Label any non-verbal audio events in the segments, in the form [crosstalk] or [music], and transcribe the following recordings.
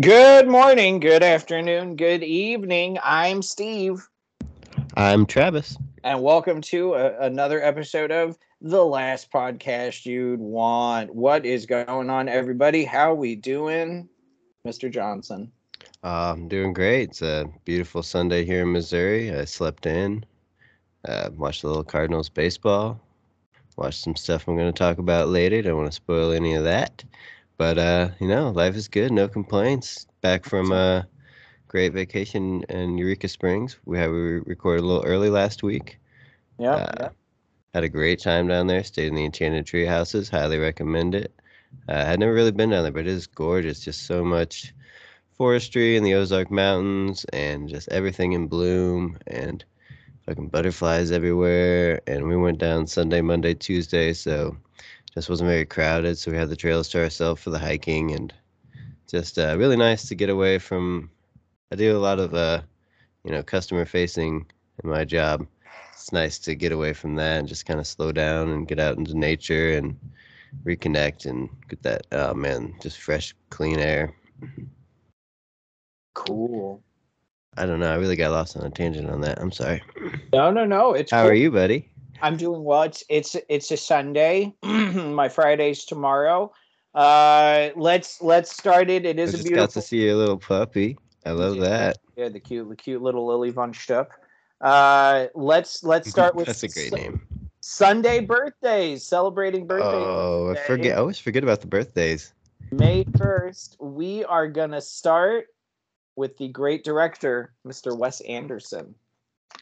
Good morning, good afternoon, good evening. I'm Steve, I'm Travis. and welcome to a, another episode of the last podcast you'd want. What is going on, everybody? How we doing, Mr. Johnson? Uh, I'm doing great. It's a beautiful Sunday here in Missouri. I slept in, uh, watched a little Cardinals baseball, watched some stuff I'm going to talk about later. Don't want to spoil any of that. But, uh, you know, life is good. No complaints. Back from a great vacation in Eureka Springs. We had we recorded a little early last week. Yeah, Uh, yeah. Had a great time down there. Stayed in the Enchanted Tree Houses. Highly recommend it. Uh, I'd never really been down there, but it is gorgeous. Just so much forestry in the Ozark Mountains and just everything in bloom and fucking butterflies everywhere. And we went down Sunday, Monday, Tuesday, so just wasn't very crowded. So we had the trails to ourselves for the hiking and just uh, really nice to get away from. I do a lot of uh, you know, customer facing in my job it's nice to get away from that and just kind of slow down and get out into nature and reconnect and get that oh man just fresh clean air Cool. i don't know i really got lost on a tangent on that i'm sorry No, no, no. It's how cool. are you buddy I'm doing well. It's it's it's a Sunday. [clears throat] My Friday's tomorrow. Uh, let's let's start it. It is i is a just got beautiful. to see your little puppy i love did. that Yeah, the cute, the cute little Lily von Stupp. Uh, let's let's [laughs] start with that's a great Su- name Sunday birthdays, celebrating birthdays. oh i forget i always forget about the birthdays May first, we are gonna start with the great director, Mr. Wes Anderson.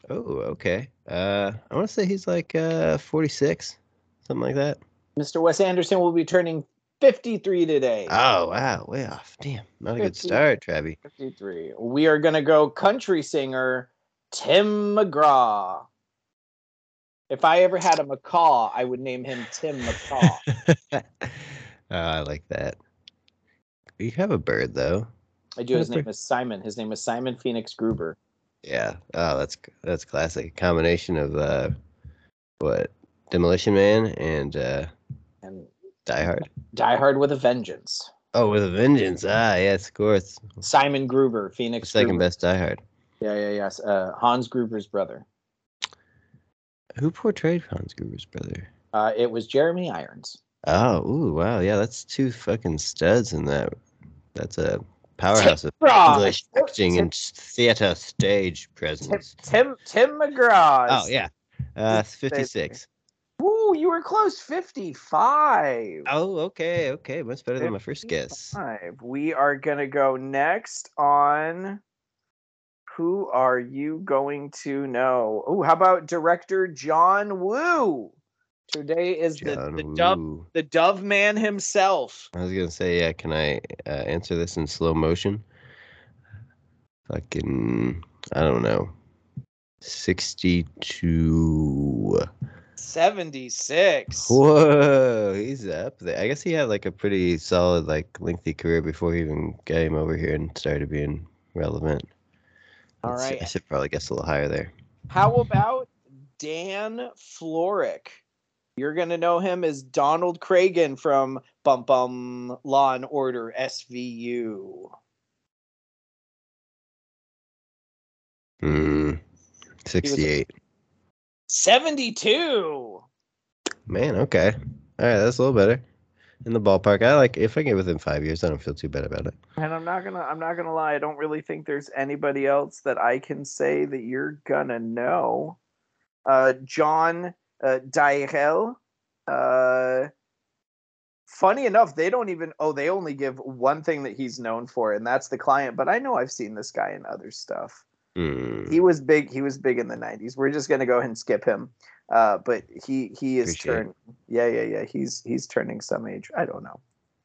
Oh okay uh i want to say he's like uh 46 something like that Mr. Wes Anderson will be turning 53 today. oh wow way off damn not a good start Travi. 53. We are gonna go country singer Tim McGraw. If I ever had a macaw, I would name him Tim McGraw. [laughs] oh, I like that. You have a bird though. I do. His name is Simon. His name is Simon Phoenix Gruber. Yeah. Oh, that's that's classic. A combination of uh, what Demolition Man and uh, And Die Hard. Die Hard with a Vengeance. Oh, with a vengeance. Ah, yes, of course. Simon Gruber, Phoenix. second Gruber. best Die Hard. Yeah, yeah, yes. Uh, Hans Gruber's brother. Who portrayed Hans Gruber's brother? Uh, it was Jeremy Irons. Oh, ooh, wow, yeah, that's two fucking studs in that. That's a powerhouse of. English acting Tim, and theater stage Tim, presence. Tim, Tim McGraw. Oh yeah, uh, fifty-six. Woo, you were close. 55. Oh, okay, okay. Much better than my first guess. 55. We are going to go next on who are you going to know? Oh, how about director John Woo? Today is the, John the dove the dove man himself. I was gonna say, yeah. Can I uh, answer this in slow motion? Fucking, I don't know. Sixty-two. 76. Whoa, he's up there. I guess he had like a pretty solid, like lengthy career before he even came over here and started being relevant. All right. I should probably guess a little higher there. How about Dan Florek? You're going to know him as Donald Cragen from Bum Bum Law and Order SVU. Hmm. Sixty-eight. 72. Man, okay. All right, that's a little better. In the ballpark, I like. If I get within five years, I don't feel too bad about it. And I'm not gonna I'm not gonna lie, I don't really think there's anybody else that I can say that you're gonna know. Uh John uh Dairel. Uh funny enough, they don't even oh, they only give one thing that he's known for, and that's the client, but I know I've seen this guy in other stuff. Hmm. He was big, he was big in the nineties. We're just gonna go ahead and skip him. Uh but he he is turning. yeah, yeah, yeah. He's he's turning some age. I don't know.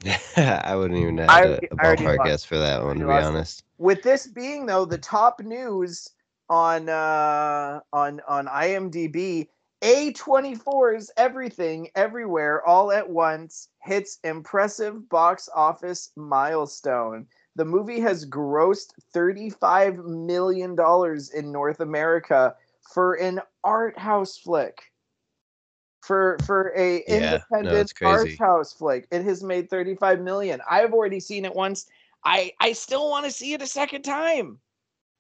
[laughs] I wouldn't even have I a, a ballpark guess for that one, to be lost honest. with this being though the top news on uh on on IMDb A24's Everything Everywhere All at Once hits impressive box office milestone. The movie has grossed 35 million dollars in North America for an art house flick. for for a Yeah, no, independent it's art house flick. It has made 35 million. I've already seen it once. I I still want to see it a second time.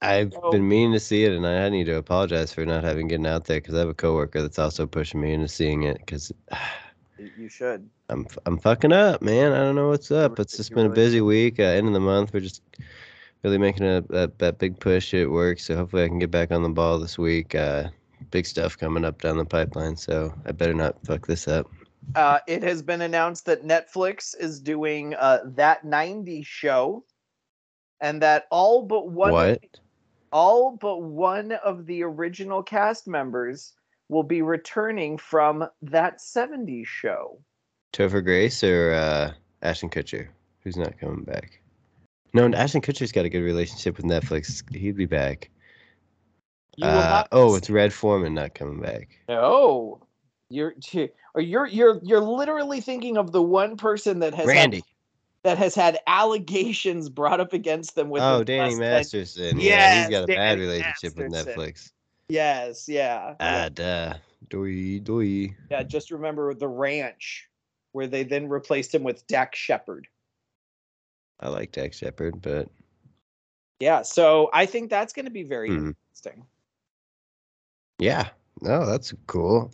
I've So- been meaning to see it, and I need to apologize for not having gotten out there because I have a coworker that's also pushing me into seeing it because [sighs] You- should. I'm I'm fucking up, man. I don't know what's up. It's just been a busy week. Uh, end of the month, we're just really making a that, that big push at work. So hopefully I can get back on the ball this week. Uh, big stuff coming up down the pipeline. So I better not fuck this up. Uh, it has been announced that Netflix is doing uh, that 90s show, and that all but one what? The- all but one of the original cast members will be returning from that 70s show. Topher Grace or uh, Ashton Kutcher? Who's not coming back? No, Ashton Kutcher's got a good relationship with Netflix. He'd be back. Uh, oh, it's Red Foreman not coming back. no. You're you're you're you're literally thinking of the one person that has had- Randy. That has had allegations brought up against them with Oh, Danny Masterson. Yeah, he's got a bad Danny relationship with Netflix. Yes, yeah. Ah, yeah. duh. Doi, doi. Yeah, just remember the ranch where they then replaced him with Dax Shepard. I like Dax Shepard, but Yeah, so I think that's going to be very Hmm. interesting. yeah, no, that's cool.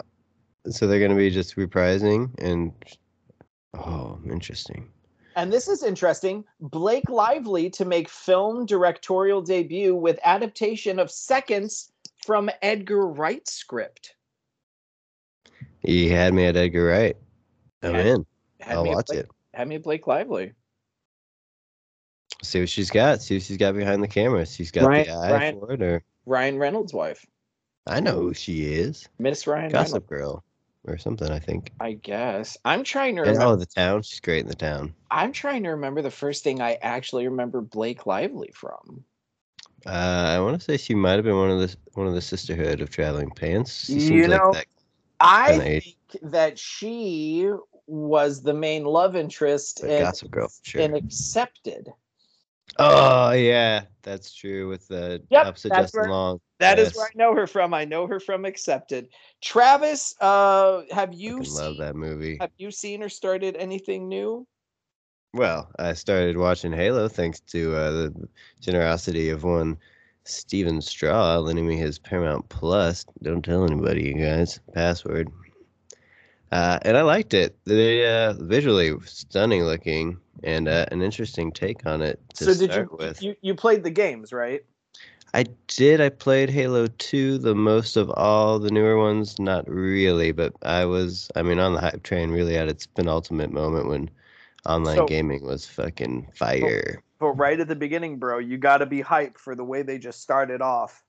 So they're gonna be just reprising and oh, interesting. And this is interesting. Blake Lively to make film directorial debut with adaptation of Seconds from Edgar Wright's script. He had me at Edgar Wright. I'm Yeah. in. Had I'll watch Blake, it. Had me Blake Lively. See what she's got. See what she's got behind the camera. She's got Ryan- the eye Ryan- for it, or Ryan Reynolds' wife, I know who she is. Miss Ryan Gossip Reynolds. Girl or something. I think. I guess. I'm trying to remember. oh, the town. She's great in the town. I'm trying to remember the first thing I actually remember Blake Lively from. Uh, I want to say she might have been one of the one of the Sisterhood of Traveling Pants. She You know, like that. I think that she was the main love interest in, Gossip Girl for sure. in Accepted. Oh yeah, that's true with the Yep, opposite Justin where- Long. That is Yes. where I know her from. I know her from Accepted. Travis, uh, have you Fucking love that movie. have you seen or started anything new? Well, I started watching Halo thanks to uh, the generosity of one Steven Straw lending me his Paramount Plus. Don't tell anybody, you guys. Password. Uh, and I liked it. They uh, visually stunning looking and uh, an interesting take on it to so did you, with. you you played the games, right? I did. I played Halo 2 the most of all the newer ones. Not really, but I was, I mean, on the hype train really at its penultimate moment when online So- gaming was fucking fire. But right at the beginning, bro, you got to be hyped for the way they just started off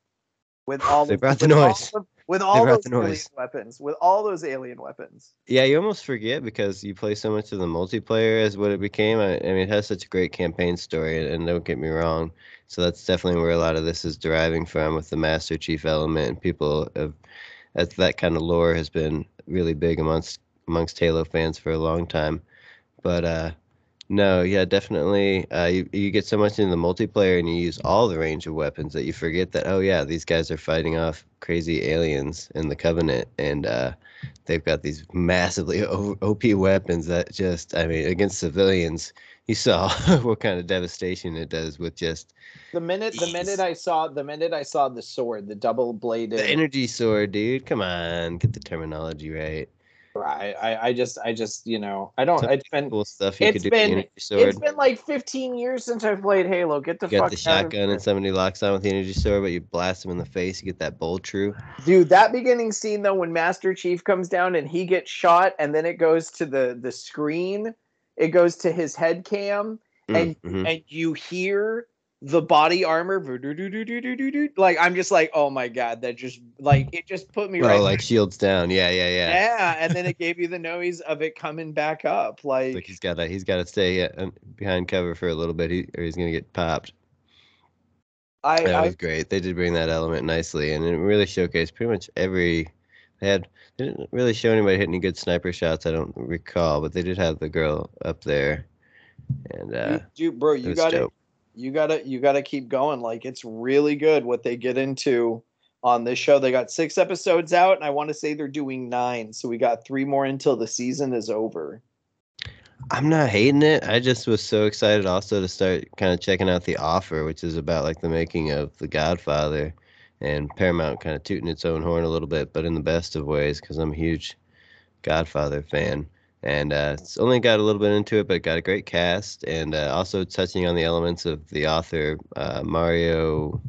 with all They of- brought the with all noise. of- with all those alien weapons, with all those alien weapons. Yeah, you almost forget because you play so much of the multiplayer as what it became. I, I mean, it has such a great campaign story, and, and don't get me wrong. So that's definitely where a lot of this is deriving from with the Master Chief element. And people have, as that kind of lore has been really big amongst amongst Halo fans for a long time. But uh, no, yeah, definitely. Uh, you you get so much into the multiplayer, and you use all the range of weapons that you forget that oh yeah, these guys are fighting off crazy aliens in the Covenant, and uh, they've got these massively [laughs] OP weapons that just, I mean, against civilians, you saw [laughs] what kind of devastation it does with just The minute the minute I saw the minute I saw the sword, the double bladed the energy sword, dude. Come on, get the terminology right. I, I I just I just you know I don't Some it's been Cool stuff you it's could do been- the it's been like 15 years since I've played Halo. Get the You got the shotgun and somebody locks on with the energy sword, but you blast them in the face, you get that bolt true. Dude, that beginning scene though when Master Chief comes down and he gets shot and then it goes to the the screen, it goes to his head cam And- Mhm. and you hear the body armor like I'm just like, "Oh my god, that just like it just put me Oh, right like shields down. Yeah, yeah, yeah. yeah, and then it gave you the noise of it coming back up like, Like he's got to he's got to stay uh, behind cover for a little bit, he, or he's gonna get popped. I, That I was great. They did bring that element nicely, and it really showcased pretty much every. They had they didn't really show anybody hit any good sniper shots. I don't recall, but they did have the girl up there, and uh, you, you- bro, you got dope. You gotta you gotta keep going like it's really good what they get into on this show. They got six episodes out, and I want to say they're doing nine. So we got three more until the season is over. I'm not hating it. I just was so excited also to start kind of checking out The Offer, which is about like the making of The Godfather and Paramount kind of tooting its own horn a little bit, but in the best of ways because I'm a huge Godfather fan. And uh, it's only got a little bit into it, but it got a great cast and uh, also touching on the elements of the author uh, Mario,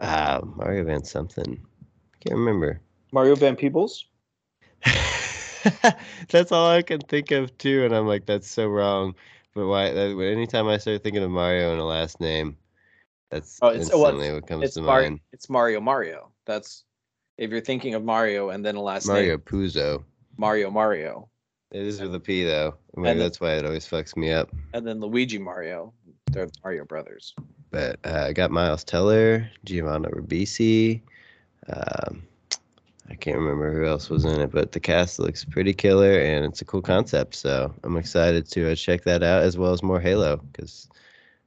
uh, Mario Van something. I can't remember. Mario Van Peebles. [laughs] that's all I can think of too, and I'm like, that's so wrong. But why? That, anytime I start thinking of Mario and a last name, that's Oh, it's- well, instantly what comes to Mar- mind. It's Mario Mario. That's if you're thinking of Mario and then a last Mario name Mario Puzo. Mario Mario, It is with a P though. Maybe the- that's why it always fucks me up. and then Luigi Mario. They're the Mario brothers. But uh, I got Miles Teller, Giovanni Ribisi. Um, I can't remember who else was in it, but the cast looks pretty killer, and it's a cool concept. So I'm excited to uh, check that out, as well as more Halo, because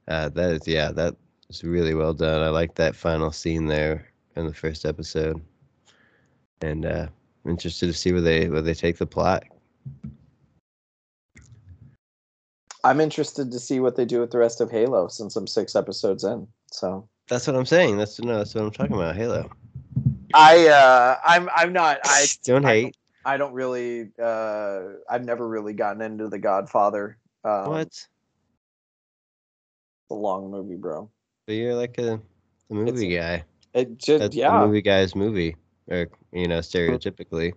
uh, that is yeah, that is really well done. I like that final scene there in the first episode, and uh, I'm interested to see where they where they take the plot. I'm interested to see what they do with the rest of Halo since I'm six episodes in. So That's what I'm saying. That's no, that's what I'm talking about. Halo. I uh I'm I'm not I don't I hate. I don't really uh I've never really gotten into The Godfather. Um, what? It's a long movie, bro. But you're like a the movie guy. It just That's yeah. the movie guy's movie, or you know, stereotypically.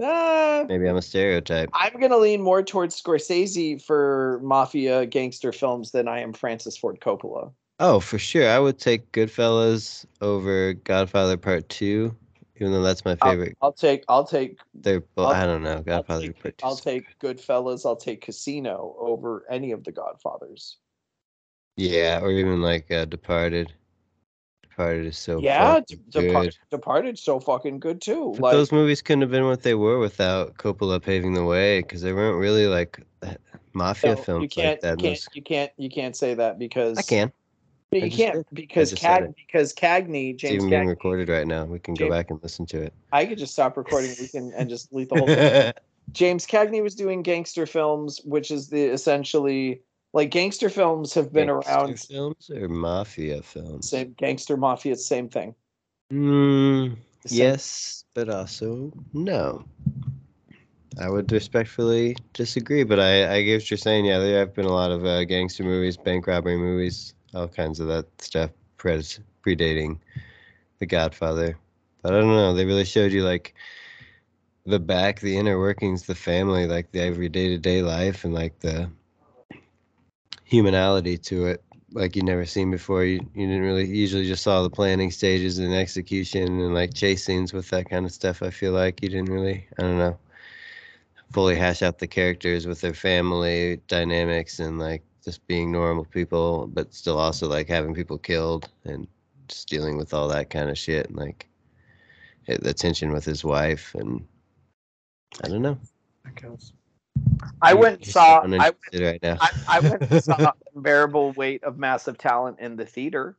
Uh, Maybe I'm a stereotype. I'm gonna lean more towards Scorsese for mafia gangster films than I am Francis Ford Coppola. Oh, for sure. I would take Goodfellas over Godfather Part Two, even though that's my I'll- favorite. I'll take I'll take They're both. I'll- I don't know. I'll Godfather take, Part Two. I'll take Goodfellas, I'll take Casino over any of the Godfathers. Yeah, or even like uh, Departed. Departed is so. yeah, Depart- so fucking good too. But like those movies couldn't have been what they were without Coppola paving the way, because they weren't really like [sighs] mafia no, films you can't like that. you can't you can't you can't say that because I can. I you can't because Cag because Cagney It's James even being Cagney. recorded right now. We can go back and listen to it. I could just stop recording. We can and just delete the whole thing. [laughs] James Cagney was doing gangster films, which is the essentially like gangster films have been around. Gangster around. films or mafia films? Same gangster mafia, same thing. Mm, same- yes, but also no. I would respectfully disagree, but I, I get what you're saying. Yeah, there have been a lot of uh, gangster movies, bank robbery movies, all kinds of that stuff pred- predating The Godfather. But I don't know. They really showed you like the back, the inner workings, the family, like the every day to day life, and like the humanality to it, like you never seen before. You you didn't really usually just saw the planning stages and execution and like chase scenes with that kind of stuff. I feel like you didn't really I don't know fully hash out the characters with their family dynamics and like just being normal people, but still also like having people killed and just dealing with all that kind of shit and like the tension with his wife and I don't know. I went and saw I, uninterested right now. I, I went and saw [laughs] Unbearable Weight of Massive Talent in the theater.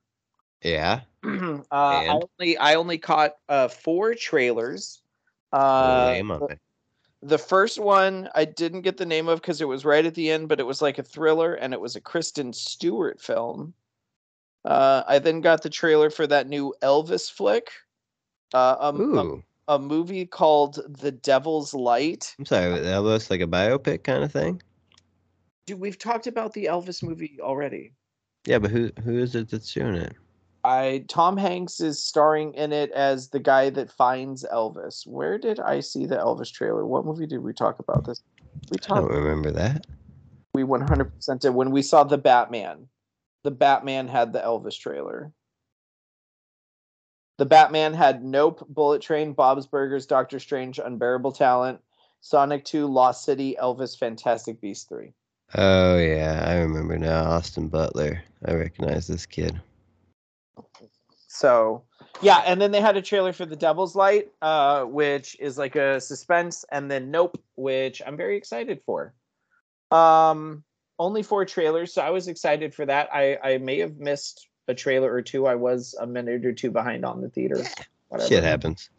yeah. [clears throat] uh, I only I only caught uh, four trailers. Uh, the name of it? The first one I didn't get the name of because it was right at the end, but it was like a thriller and it was a Kristen Stewart film. Uh, I then got the trailer for that new Elvis flick, uh, a, a, Ooh. A movie called The Devil's Light. I'm sorry, uh, that was like a biopic kind of thing. Dude, we've talked about the Elvis movie already. Yeah, but who who is it that's doing it? I Tom Hanks is starring in it as the guy that finds Elvis. Where did I see the Elvis trailer? What movie did we talk about this? We I don't remember that. We 100% did when we saw the Batman. The Batman had the Elvis trailer. The Batman had Nope, Bullet Train, Bob's Burgers, Doctor Strange, Unbearable Talent, Sonic 2, Lost City, Elvis, Fantastic Beasts 3. Oh yeah, I remember now. Austin Butler. I recognize this kid. So yeah, and then they had a trailer for The Devil's Light, uh, which is like a suspense, and then Nope, which I'm very excited for. Um, only four trailers, so I was excited for that. I I may have missed a trailer or two, I was a minute or two behind on the theater. Whatever. Shit happens.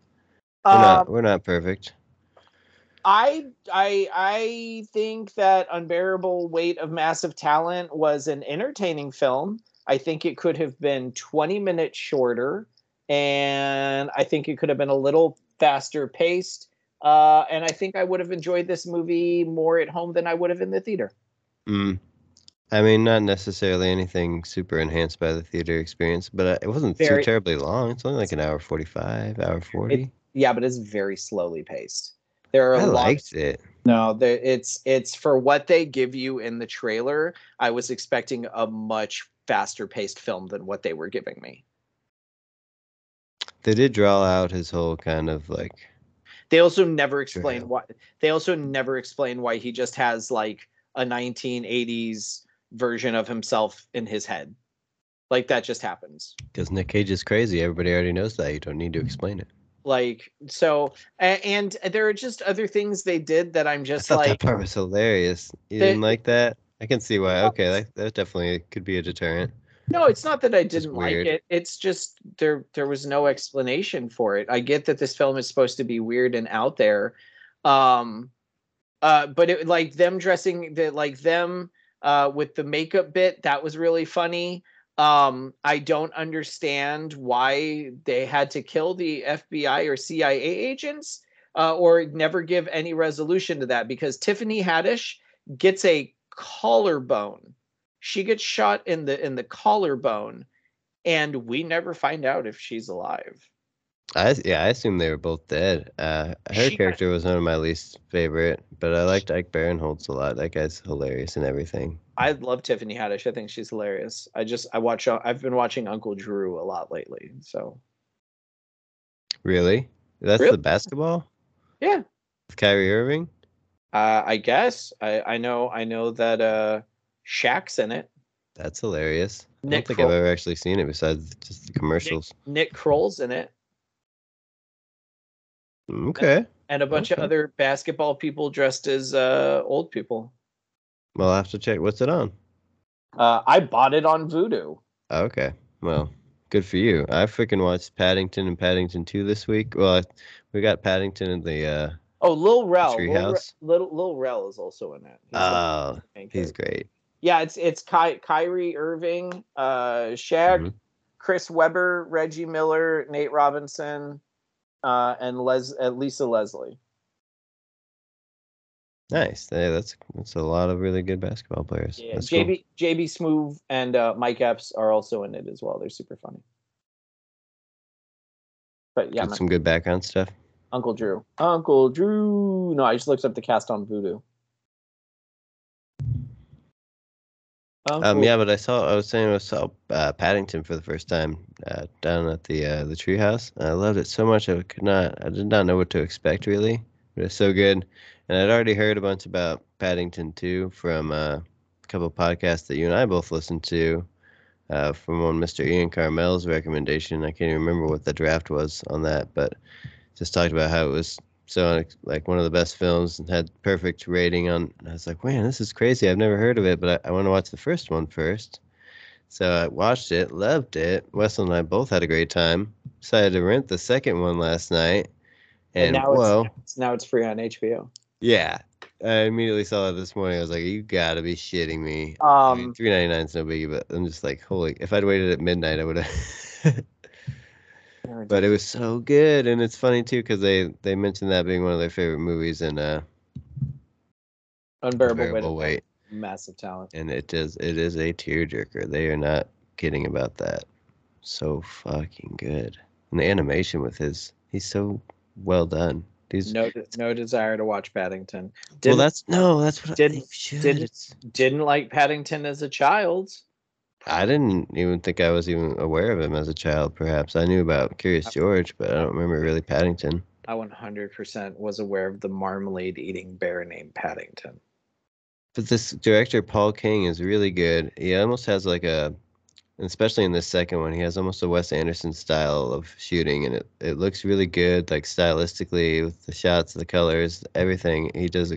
We're Um, not we're not perfect. I I I think that unbearable weight of massive talent was an entertaining film. I think it could have been 20 minutes shorter, and I think it could have been a little faster paced. Uh, and I think I would have enjoyed this movie more at home than I would have in the theater. Mm. I mean, not necessarily anything super enhanced by the theater experience, but uh, it wasn't Very- too terribly long. It's only like an hour forty-five, hour forty. Yeah, but it's very slowly paced. There are I a lot. liked it. No, the, it's it's for what they give you in the trailer. I was expecting a much faster paced film than what they were giving me. They did draw out his whole kind of like They also never explain why. They also never explain why he just has like a 1980s version of himself in his head. Like that just happens. because Nick Cage is crazy. Everybody already knows that. You don't need to explain it. Like so, a- and there are just other things they did that I'm I just thought like. that part was hilarious. You They- didn't like that? I can see why. Okay, that, that definitely could be a deterrent. No, it's not that I didn't like it. It's just there there was no explanation for it. I get that this film is supposed to be weird and out there. Um uh but it like them dressing the like them uh with the makeup bit, that was really funny. Um I don't understand why they had to kill the FBI or CIA agents uh, or never give any resolution to that because Tiffany Haddish gets a collarbone she gets shot in the in the collarbone and we never find out if she's alive I yeah, I assume they were both dead. Uh, her She got- character was one of my least favorite, but I liked Ike Barinholtz a lot. That guy's hilarious and everything. i love tiffany haddish i think she's hilarious i just i watch uh, i've been watching uncle drew a lot lately so Really? That's Really? the basketball yeah with Kyrie Irving. uh, i guess i i know i know that uh Shaq's in it That's hilarious. I don't think Kroll. I've ever actually seen it besides just the commercials. nick kroll's in it Okay. and a bunch of other basketball people dressed as uh old people Well, I'll have to check. What's it on? uh i bought it on Vudu Okay. Well, good for you. I freaking watched Paddington and Paddington 2 this week. Well, I, we got Paddington in the uh oh lil rel lil, Re- Treehouse? little lil rel is also in it He's Oh, he's great. Yeah, it's it's Ky- Kyrie Irving, uh, Shaq, Mhm. Chris Webber, Reggie Miller, Nate Robinson, uh, and Les uh, Lisa Leslie. Nice. Yeah, that's that's a lot of really good basketball players. Yeah, That's cool. JB JB Smoove and uh, Mike Epps are also in it as well. They're super funny. But yeah, some good background stuff. Uncle Drew, Uncle Drew. No, I just looked up the cast on Vudu. Um, Uncle- yeah, but I saw. I was saying I saw uh, Paddington for the first time uh, down at the uh, the treehouse. I loved it so much. I could not. I did not know what to expect really. But it's so good, and I'd already heard a bunch about Paddington too from uh, a couple of podcasts that you and I both listened to. Uh, from one Mr. Ian Karmel's recommendation. I can't even remember what the draft was on that, but just talked about how it was so like one of the best films and had perfect rating on. And I was like, man, this is crazy. I've never heard of it, but I, I want to watch the first one first. So I watched it, loved it. Weston and I both had a great time. Decided to rent the second one last night, and, now whoa, it's now it's free on HBO. yeah. I immediately saw it this morning. I was like, "You gotta be shitting me!" Um, Three ninety nine is no biggie, but I'm just like, holy! If I'd waited at midnight, I would have. [laughs] but it was so good, and it's funny too because they they mentioned that being one of their favorite movies, and uh, unbearable, Unbearable weight. Weight. Massive talent. and it is it is a tearjerker. They are not kidding about that. So fucking good, and the animation with his he's so well done. These No, no desire to watch Paddington. well, Didn't, that's no, that's what didn't- should. didn't- didn't like Paddington as a child. I didn't even think I was even aware of him as a child. Perhaps I knew about Curious George, but I don't remember really Paddington. I 100% was aware of the marmalade eating bear named Paddington. But this director Paul King is really good. He almost has like a, especially in this second one, he has almost a Wes Anderson style of shooting, and it, it looks really good, like stylistically with the shots, the colors, everything. He does.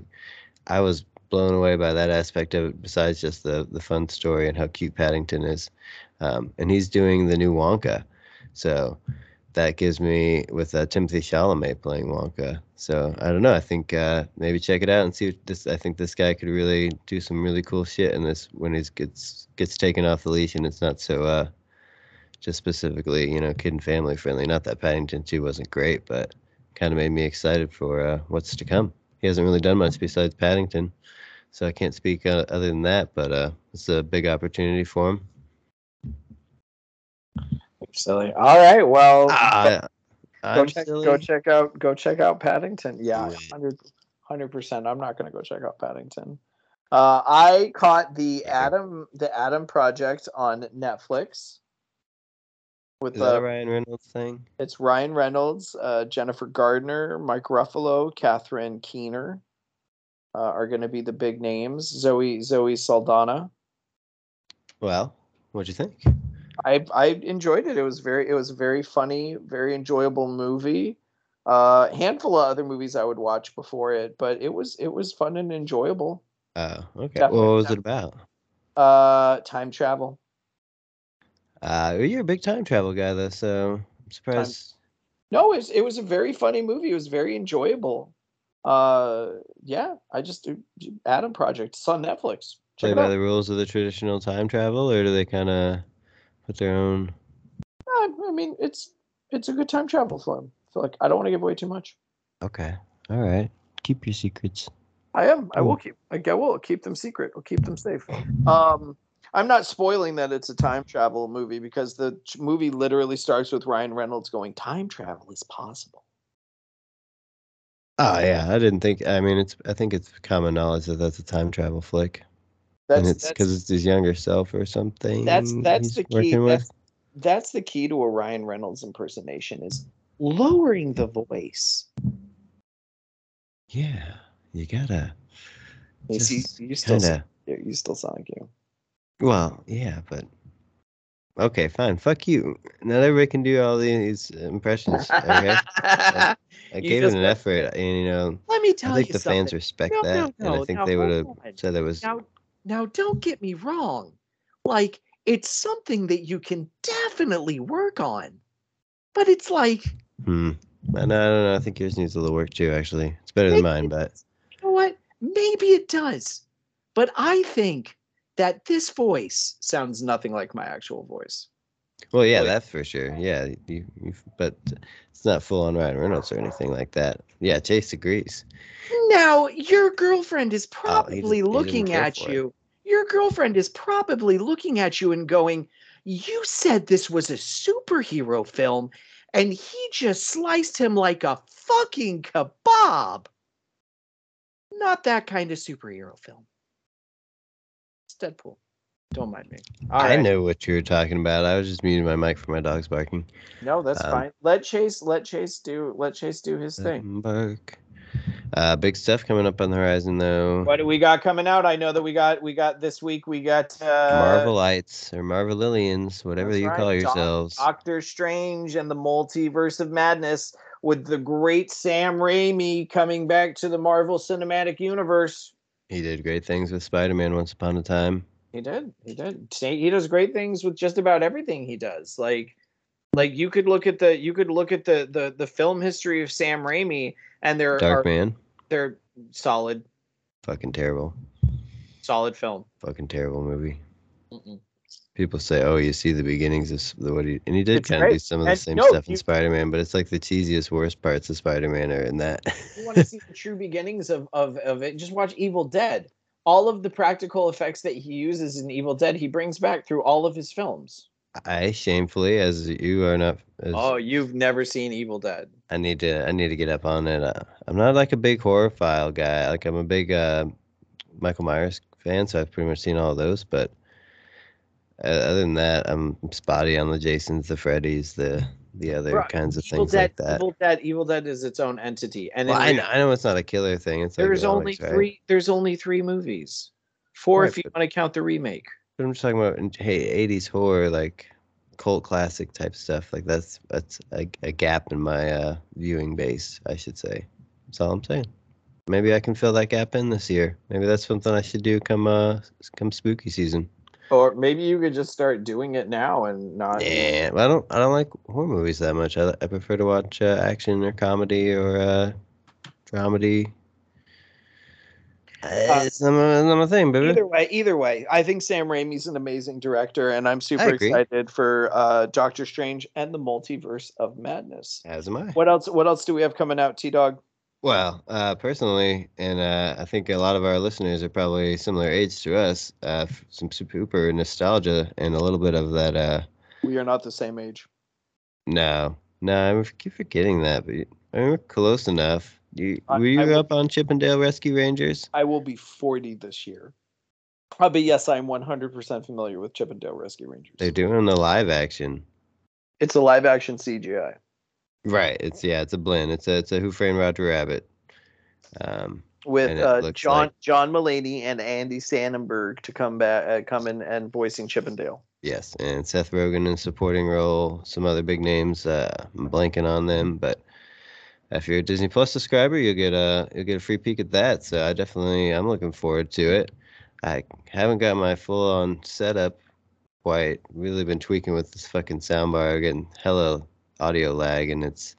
I was blown away by that aspect of it. Besides just the the fun story and how cute Paddington is, um, and he's doing the new Wonka. So that gives me with uh, Timothy Chalamet playing Wonka. So I don't know. I think uh, maybe check it out and see what this. I think this guy could really do some really cool shit in this when he gets gets taken off the leash and it's not so uh, just specifically you know kid and family friendly. Not that Paddington Two wasn't great, but kind of made me excited for uh, what's to come. He hasn't really done much besides Paddington, so I can't speak uh, other than that. But uh, it's a big opportunity for him. Silly. All right. Well, Ah, go check, go check out go check out Paddington. Yeah, 100 percent. I'm not gonna go check out Paddington. Uh, I caught the Adam the Adam Project on Netflix. With Is that uh, Ryan Reynolds thing? it's Ryan Reynolds, uh, Jennifer Gardner, Mike Ruffalo, Catherine Keener uh, are going to be the big names. Zoe Zoe Saldana. Well, what'd you think? I I enjoyed it. It was very it was a very funny, very enjoyable movie. Uh, handful of other movies I would watch before it, but it was it was fun and enjoyable. Oh, okay. Well, what was it about? Uh, time travel. Uh, you're a big time travel guy, though, so I'm surprised. No, it was, it was a very funny movie. It was very enjoyable. Uh, yeah, I just do Adam Project. It's on Netflix. Play Check it by out. the rules of the traditional time travel, or do they kind of put their own? Uh, I mean, it's it's a good time travel film. So like, I don't want to give away too much. Okay, all right. Keep your secrets. I am. I will keep. I I will keep them secret. I'll keep them safe. Um, I'm not spoiling that it's a time travel movie because the movie literally starts with Ryan Reynolds going, "Time travel is possible." Oh yeah, I didn't think. I mean, it's. I think it's common knowledge that that's a time travel flick, That's and it's because it's his younger self or something. that's that's the key. That's, that's the key to a Ryan Reynolds impersonation is lowering the voice. Yeah, you gotta. You see, you still kinda, you still sound you. Well, yeah, but okay, fine. Fuck you. Not everybody can do all these impressions. Okay, [laughs] I You gave it an effort, and you know, Let me tell I tell think you the something. fans respect No, that, no, and I think now they would have said it was. Now, now, don't get me wrong. Like, it's something that you can definitely work on. But it's like, Hmm. I know, I don't know. I think yours needs a little work too. Actually, it's better than mine, it but you know what? Maybe it does. But I think that this voice, sounds nothing like my actual voice. well, yeah, Well, that's for sure. Yeah, you, you, but it's not full on Ryan Reynolds or anything like that. Yeah, Chase agrees. now your girlfriend is Oh, probably didn't looking at for it. you. Your girlfriend is probably looking at you and going, You said this was a superhero film, and he just sliced him like a fucking kebab. Not that kind of superhero film. It's Deadpool. Don't mind me. All I right. know what you were talking about. I was just muting my mic for my dogs barking. No, that's Um, fine. Let Chase let Chase do let Chase do his thing. Bark. Uh, big stuff coming up on the horizon, though. What do we got coming out? I know that we got we got this week we got uh Marvelites or Marvelillians, whatever you right, call yourselves. Doctor Strange and the Multiverse of Madness with the great Sam Raimi coming back to the Marvel Cinematic Universe. He did great things with Spider-Man once upon a time. He did. He did. He does great things with just about everything he does. Like like you could look at the you could look at the the the film history of Sam Raimi and there Dark are Man, they're solid fucking terrible, solid film. fucking terrible movie. Mm-mm. People say, "Oh, you see the beginnings of the what he," and he did It's kind of do some of the And same no, stuff in Spider-Man, but it's like the cheesiest, worst parts of Spider-Man are in that. you want to [laughs] see the true beginnings of, of of it, just watch Evil Dead. All of the practical effects that he uses in Evil Dead, he brings back through all of his films. I shamefully, as you are not, as Oh, you've never seen Evil Dead. I need to I need to get up on it. Uh, I'm not like a big horror file guy. Like I'm a big uh, Michael Myers fan, so I've pretty much seen all of those. But other than that, I'm spotty on the Jasons, the Freddys, the the other Bruh, kinds of Evil things Dead, like that. Evil Dead, Evil Dead is its own entity, and well, I know, I know it's not a killer thing. It's like there's only comics, right? three. There's only three movies, four Right, if you but- want to count the remake. But I'm just talking about hey, 80s horror, like cult classic type stuff. Like that's that's a, a gap in my uh, viewing base, I should say. That's all I'm saying. Maybe I can fill that gap in this year. Maybe that's something I should do come uh come spooky season. Or maybe you could just start doing it now and not. Yeah, I don't. I don't like horror movies that much. I, I prefer to watch uh, action or comedy or uh, dramedy. Uh, it's not my, not my thing, baby. Either way, either way, I think Sam Raimi's an amazing director, and I'm super excited for uh, Doctor Strange and the Multiverse of Madness. As am I. What else? What else do we have coming out, T Dog? Well, uh, personally, and uh, I think a lot of our listeners are probably similar age to us. Uh, some super nostalgia and a little bit of that. Uh, We are not the same age. no, no, I keep forgetting that, but I mean, we're close enough. You, I- were you I will- up on Chip 'n Dale Rescue Rangers? I will be 40 this year. Uh, but yes, I'm 100% familiar with Chip 'n Dale Rescue Rangers. They're doing the live action. It's a live action CGI. Right. It's yeah. It's a blend. It's a it's a Who Framed Roger Rabbit. Um, with uh, John like- John Mulaney and Andy Samberg to come back, uh, come in and voicing Chip 'n Dale. yes, and Seth Rogen in supporting role. Some other big names. Uh, I'm blanking on them, but if you're a Disney Plus subscriber, you'll get a you'll get a free peek at that. So I definitely I'm looking forward to it. I haven't got my full on setup quite. Really been tweaking with this fucking soundbar, getting hella audio lag, and it's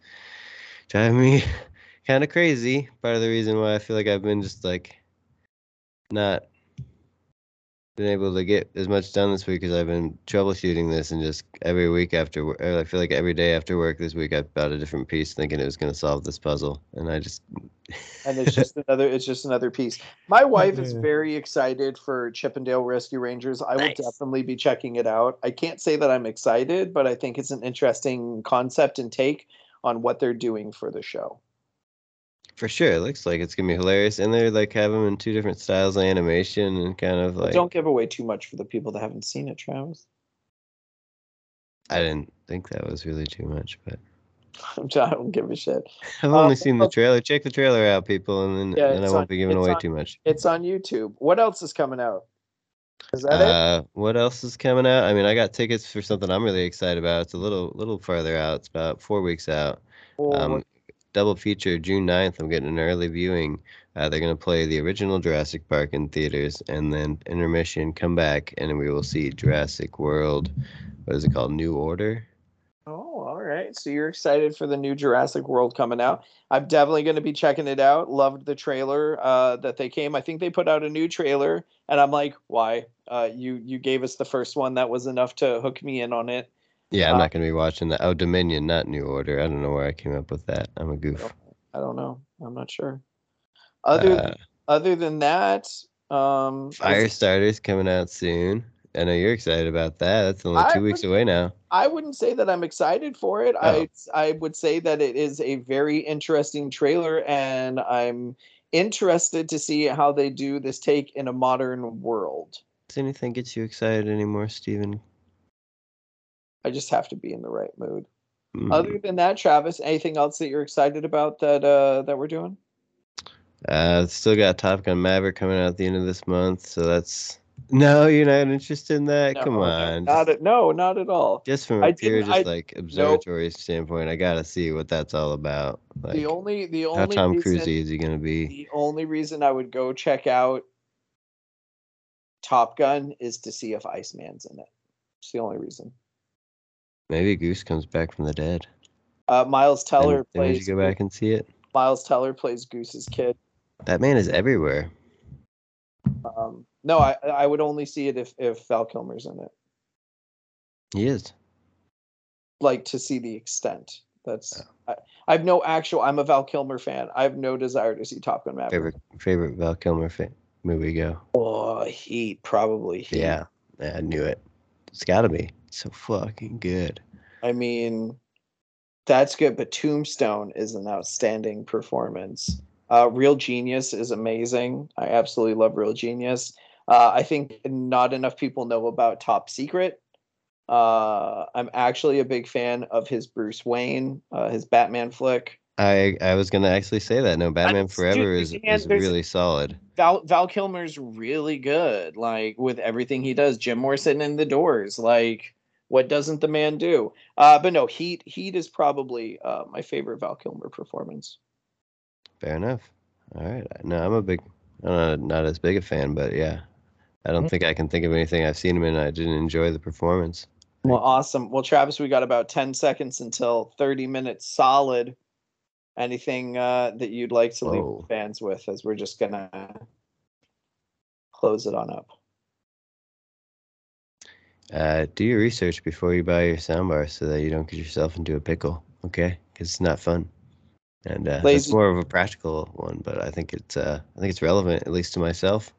driving me [laughs] kind of crazy. Part of the reason why I feel like I've been just like not been able to get as much done this week because I've been troubleshooting this and just every week after work, I feel like every day after work this week I've bought a different piece thinking it was going to solve this puzzle, and I just [laughs] and it's just another it's just another piece. My wife is very excited for Chip 'n Dale Rescue Rangers. I will definitely be checking it out. I can't say that I'm excited, but I think it's an interesting concept and take on what they're doing for the show. For sure it looks like it's gonna be hilarious, and they're like have them in two different styles of animation and kind of like don't give away too much for the people that haven't seen it, Travis. I didn't think that was really too much, but [laughs] I don't give a shit. [laughs] I've only seen the trailer. Check the trailer out, people, and then, Yeah, then I won't on- be giving away on- too much. It's on YouTube. What else is coming out? Is that it? Uh, what else is coming out? I mean, I got tickets for something I'm really excited about. It's a little little farther out. It's about four weeks out. Or Um, double feature June 9th. I'm getting an early viewing. Uh, they're gonna play the original Jurassic Park in theaters, and then intermission, come back, and we will see Jurassic World. What is it called? New Order. Oh, all right. So you're excited for the new Jurassic World coming out. I'm definitely going to be checking it out. Loved the trailer uh, that they came. I think they put out a new trailer, and I'm like, why? Uh, you you gave us the first one. That was enough to hook me in on it. Yeah, I'm Uh, not gonna be watching that. Oh, Dominion, not New Order. I don't know where I came up with that. I'm a goof. I don't know. I'm not sure. Other Uh, other than that, um, Firestarter's coming out soon. I know you're excited about that. That's only I two weeks would- away now. I wouldn't say that I'm excited for it. Oh. I I would say that it is a very interesting trailer, and I'm interested to see how they do this take in a modern world. Does anything get you excited anymore, Steven? I just have to be in the right mood. Mm. Other than that, Travis, anything else that you're excited about that uh, that we're doing? Uh, still got Top Gun Maverick coming out at the end of this month, so that's no, you're not interested in that. Come No, no, on, not just, at, no, not at all. just from I a pure, didn't- just I- like observatory standpoint, I gotta see what that's all about. Like, the only the only how Tom Cruise is he gonna be? the only reason I would go check out Top Gun is to see if Iceman's in it. It's the only reason. Maybe Goose comes back from the dead. Uh, Miles Teller then plays you go back and see it? Miles Teller plays Goose's kid. That man is everywhere. Um, no, I I would only see it if if Val Kilmer's in it, He is. like to see the extent. That's I, I have no actual. I'm a Val Kilmer fan. I have no desire to see Top Gun Maverick. Favorite favorite Val Kilmer fa- movie go? Oh, Heat probably. Heat. Yeah, yeah, I knew it. It's gotta be so fucking good. I mean, that's good. But Tombstone is an outstanding performance. Uh, Real Genius is amazing. I absolutely love Real Genius. Uh, I think not enough people know about Top Secret. Uh, I'm actually a big fan of his Bruce Wayne, uh, his Batman flick. I I was gonna actually say that. No, Batman Forever is, is really solid. Val Val Kilmer's really good, like with everything he does. Jim Morrison in the Doors, like what doesn't the man do? Uh, but no, Heat Heat is probably uh, my favorite Val Kilmer performance. Fair enough. All right. No, I'm a big. I'm not, not as big a fan, but yeah, I don't think I can think of anything I've seen him in. I didn't enjoy the performance. Well, awesome. Well, Travis, we got about 10 seconds until 30 minutes solid. Anything uh, that you'd like to leave Whoa. fans with as we're just going to close it on up? Uh, do your research before you buy your soundbar so that you don't get yourself into a pickle. Okay, because it's not fun. And uh, that's more of a practical one, but I think it's uh, I think it's relevant at least to myself.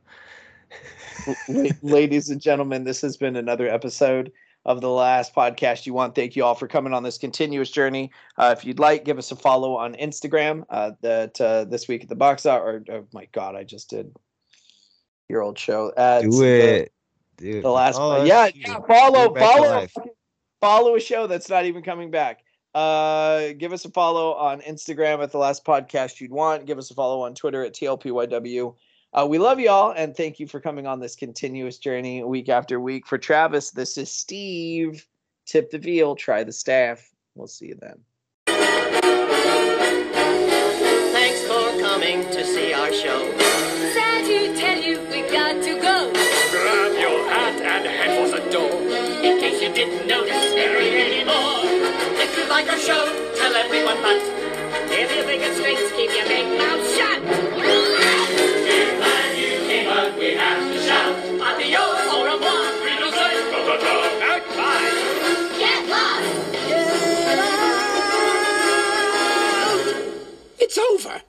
Ladies and gentlemen, this has been another episode of the last podcast you want. Thank you all for coming on this continuous journey. Uh, if you'd like, give us a follow on Instagram. Uh, that uh, this week at the box out, or oh my god, I just did your old show. Do it. Dude, The, last, follow us, yeah, yeah, follow, Bring it back to follow, follow a show that's not even coming back. Uh, give us a follow on Instagram at the last podcast you'd want. Give us a follow on Twitter at TLPYW. Uh, we love y'all and thank you for coming on this continuous journey week after week. For Travis, this is Steve. Tip the veal, try the staff. We'll see you then. Thanks for coming to see our show. Sad to tell you we got to go. The head was a door. In case you didn't notice, there ain't any more. If you like our show, tell everyone but. If you think it keep your big mouth shut. If we have to shout. Get lost. It's over.